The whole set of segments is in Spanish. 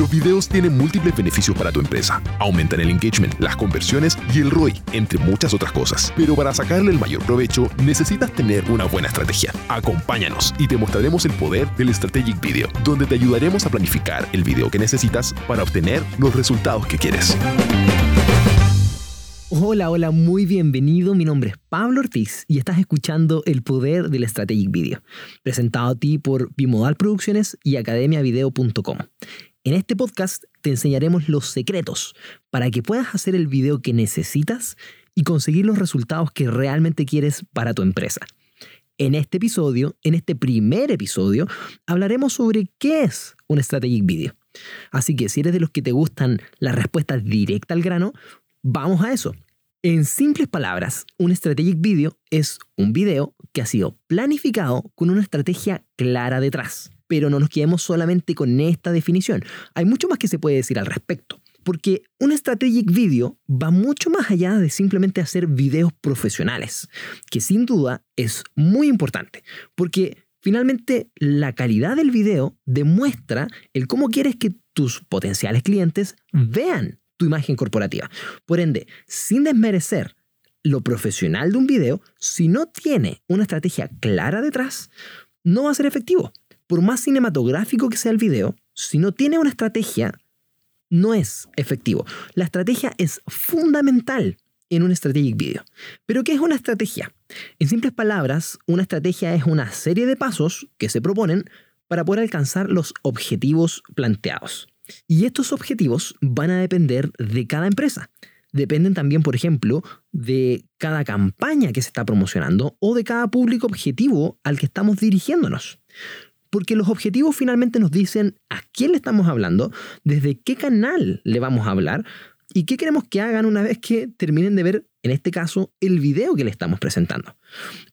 Los videos tienen múltiples beneficios para tu empresa. Aumentan el engagement, las conversiones y el ROI, entre muchas otras cosas. Pero para sacarle el mayor provecho, necesitas tener una buena estrategia. Acompáñanos y te mostraremos el poder del Strategic Video, donde te ayudaremos a planificar el video que necesitas para obtener los resultados que quieres. Hola, hola, muy bienvenido. Mi nombre es Pablo Ortiz y estás escuchando El Poder del Strategic Video, presentado a ti por Bimodal Producciones y academiavideo.com. En este podcast te enseñaremos los secretos para que puedas hacer el video que necesitas y conseguir los resultados que realmente quieres para tu empresa. En este episodio, en este primer episodio, hablaremos sobre qué es un strategic video. Así que si eres de los que te gustan las respuestas directas al grano, vamos a eso. En simples palabras, un strategic video es un video que ha sido planificado con una estrategia clara detrás pero no nos quedemos solamente con esta definición. Hay mucho más que se puede decir al respecto. Porque un strategic video va mucho más allá de simplemente hacer videos profesionales, que sin duda es muy importante, porque finalmente la calidad del video demuestra el cómo quieres que tus potenciales clientes vean tu imagen corporativa. Por ende, sin desmerecer lo profesional de un video, si no tiene una estrategia clara detrás, no va a ser efectivo por más cinematográfico que sea el video, si no tiene una estrategia, no es efectivo. La estrategia es fundamental en un strategic video. Pero ¿qué es una estrategia? En simples palabras, una estrategia es una serie de pasos que se proponen para poder alcanzar los objetivos planteados. Y estos objetivos van a depender de cada empresa. Dependen también, por ejemplo, de cada campaña que se está promocionando o de cada público objetivo al que estamos dirigiéndonos. Porque los objetivos finalmente nos dicen a quién le estamos hablando, desde qué canal le vamos a hablar y qué queremos que hagan una vez que terminen de ver, en este caso, el video que le estamos presentando.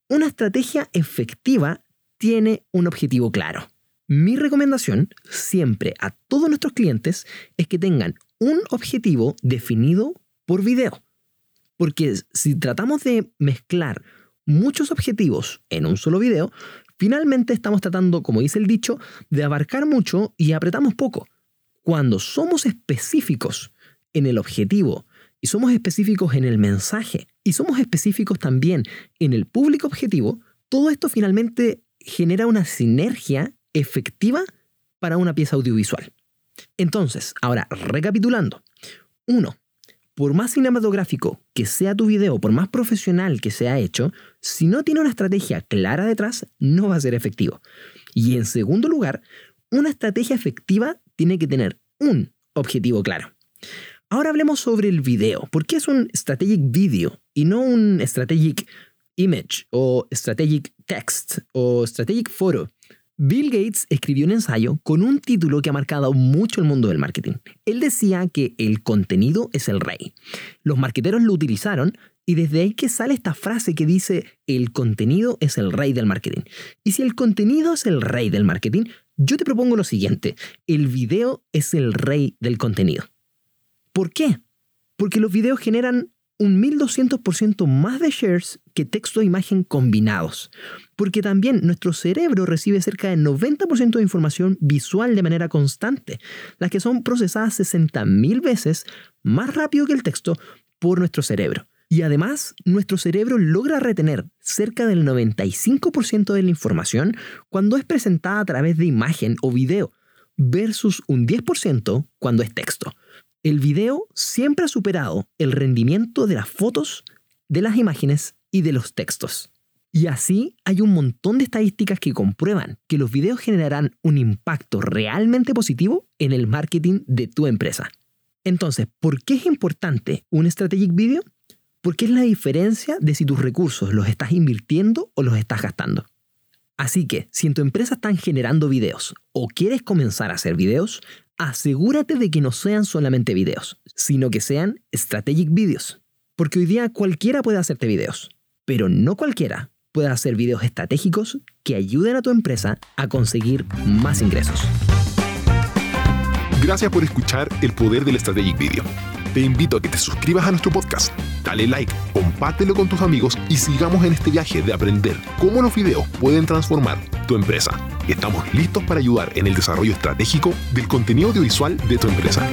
Una estrategia efectiva tiene un objetivo claro. Mi recomendación siempre a todos nuestros clientes es que tengan un objetivo definido por video. Porque si tratamos de mezclar muchos objetivos en un solo video, Finalmente estamos tratando, como dice el dicho, de abarcar mucho y apretamos poco. Cuando somos específicos en el objetivo y somos específicos en el mensaje y somos específicos también en el público objetivo, todo esto finalmente genera una sinergia efectiva para una pieza audiovisual. Entonces, ahora recapitulando. Uno, por más cinematográfico que sea tu video, por más profesional que sea hecho, si no tiene una estrategia clara detrás, no va a ser efectivo. Y en segundo lugar, una estrategia efectiva tiene que tener un objetivo claro. Ahora hablemos sobre el video. ¿Por qué es un strategic video y no un strategic image o strategic text o strategic photo? Bill Gates escribió un ensayo con un título que ha marcado mucho el mundo del marketing. Él decía que el contenido es el rey. Los marqueteros lo utilizaron y desde ahí que sale esta frase que dice el contenido es el rey del marketing. Y si el contenido es el rey del marketing, yo te propongo lo siguiente, el video es el rey del contenido. ¿Por qué? Porque los videos generan un 1200% más de shares que texto e imagen combinados, porque también nuestro cerebro recibe cerca del 90% de información visual de manera constante, las que son procesadas 60.000 veces más rápido que el texto por nuestro cerebro. Y además, nuestro cerebro logra retener cerca del 95% de la información cuando es presentada a través de imagen o video, versus un 10% cuando es texto el video siempre ha superado el rendimiento de las fotos, de las imágenes y de los textos. Y así hay un montón de estadísticas que comprueban que los videos generarán un impacto realmente positivo en el marketing de tu empresa. Entonces, ¿por qué es importante un strategic video? Porque es la diferencia de si tus recursos los estás invirtiendo o los estás gastando. Así que, si en tu empresa están generando videos o quieres comenzar a hacer videos, asegúrate de que no sean solamente videos, sino que sean strategic videos. Porque hoy día cualquiera puede hacerte videos, pero no cualquiera puede hacer videos estratégicos que ayuden a tu empresa a conseguir más ingresos. Gracias por escuchar El Poder del Strategic Video. Te invito a que te suscribas a nuestro podcast, dale like, compártelo con tus amigos y sigamos en este viaje de aprender cómo los videos pueden transformar tu empresa. Estamos listos para ayudar en el desarrollo estratégico del contenido audiovisual de tu empresa.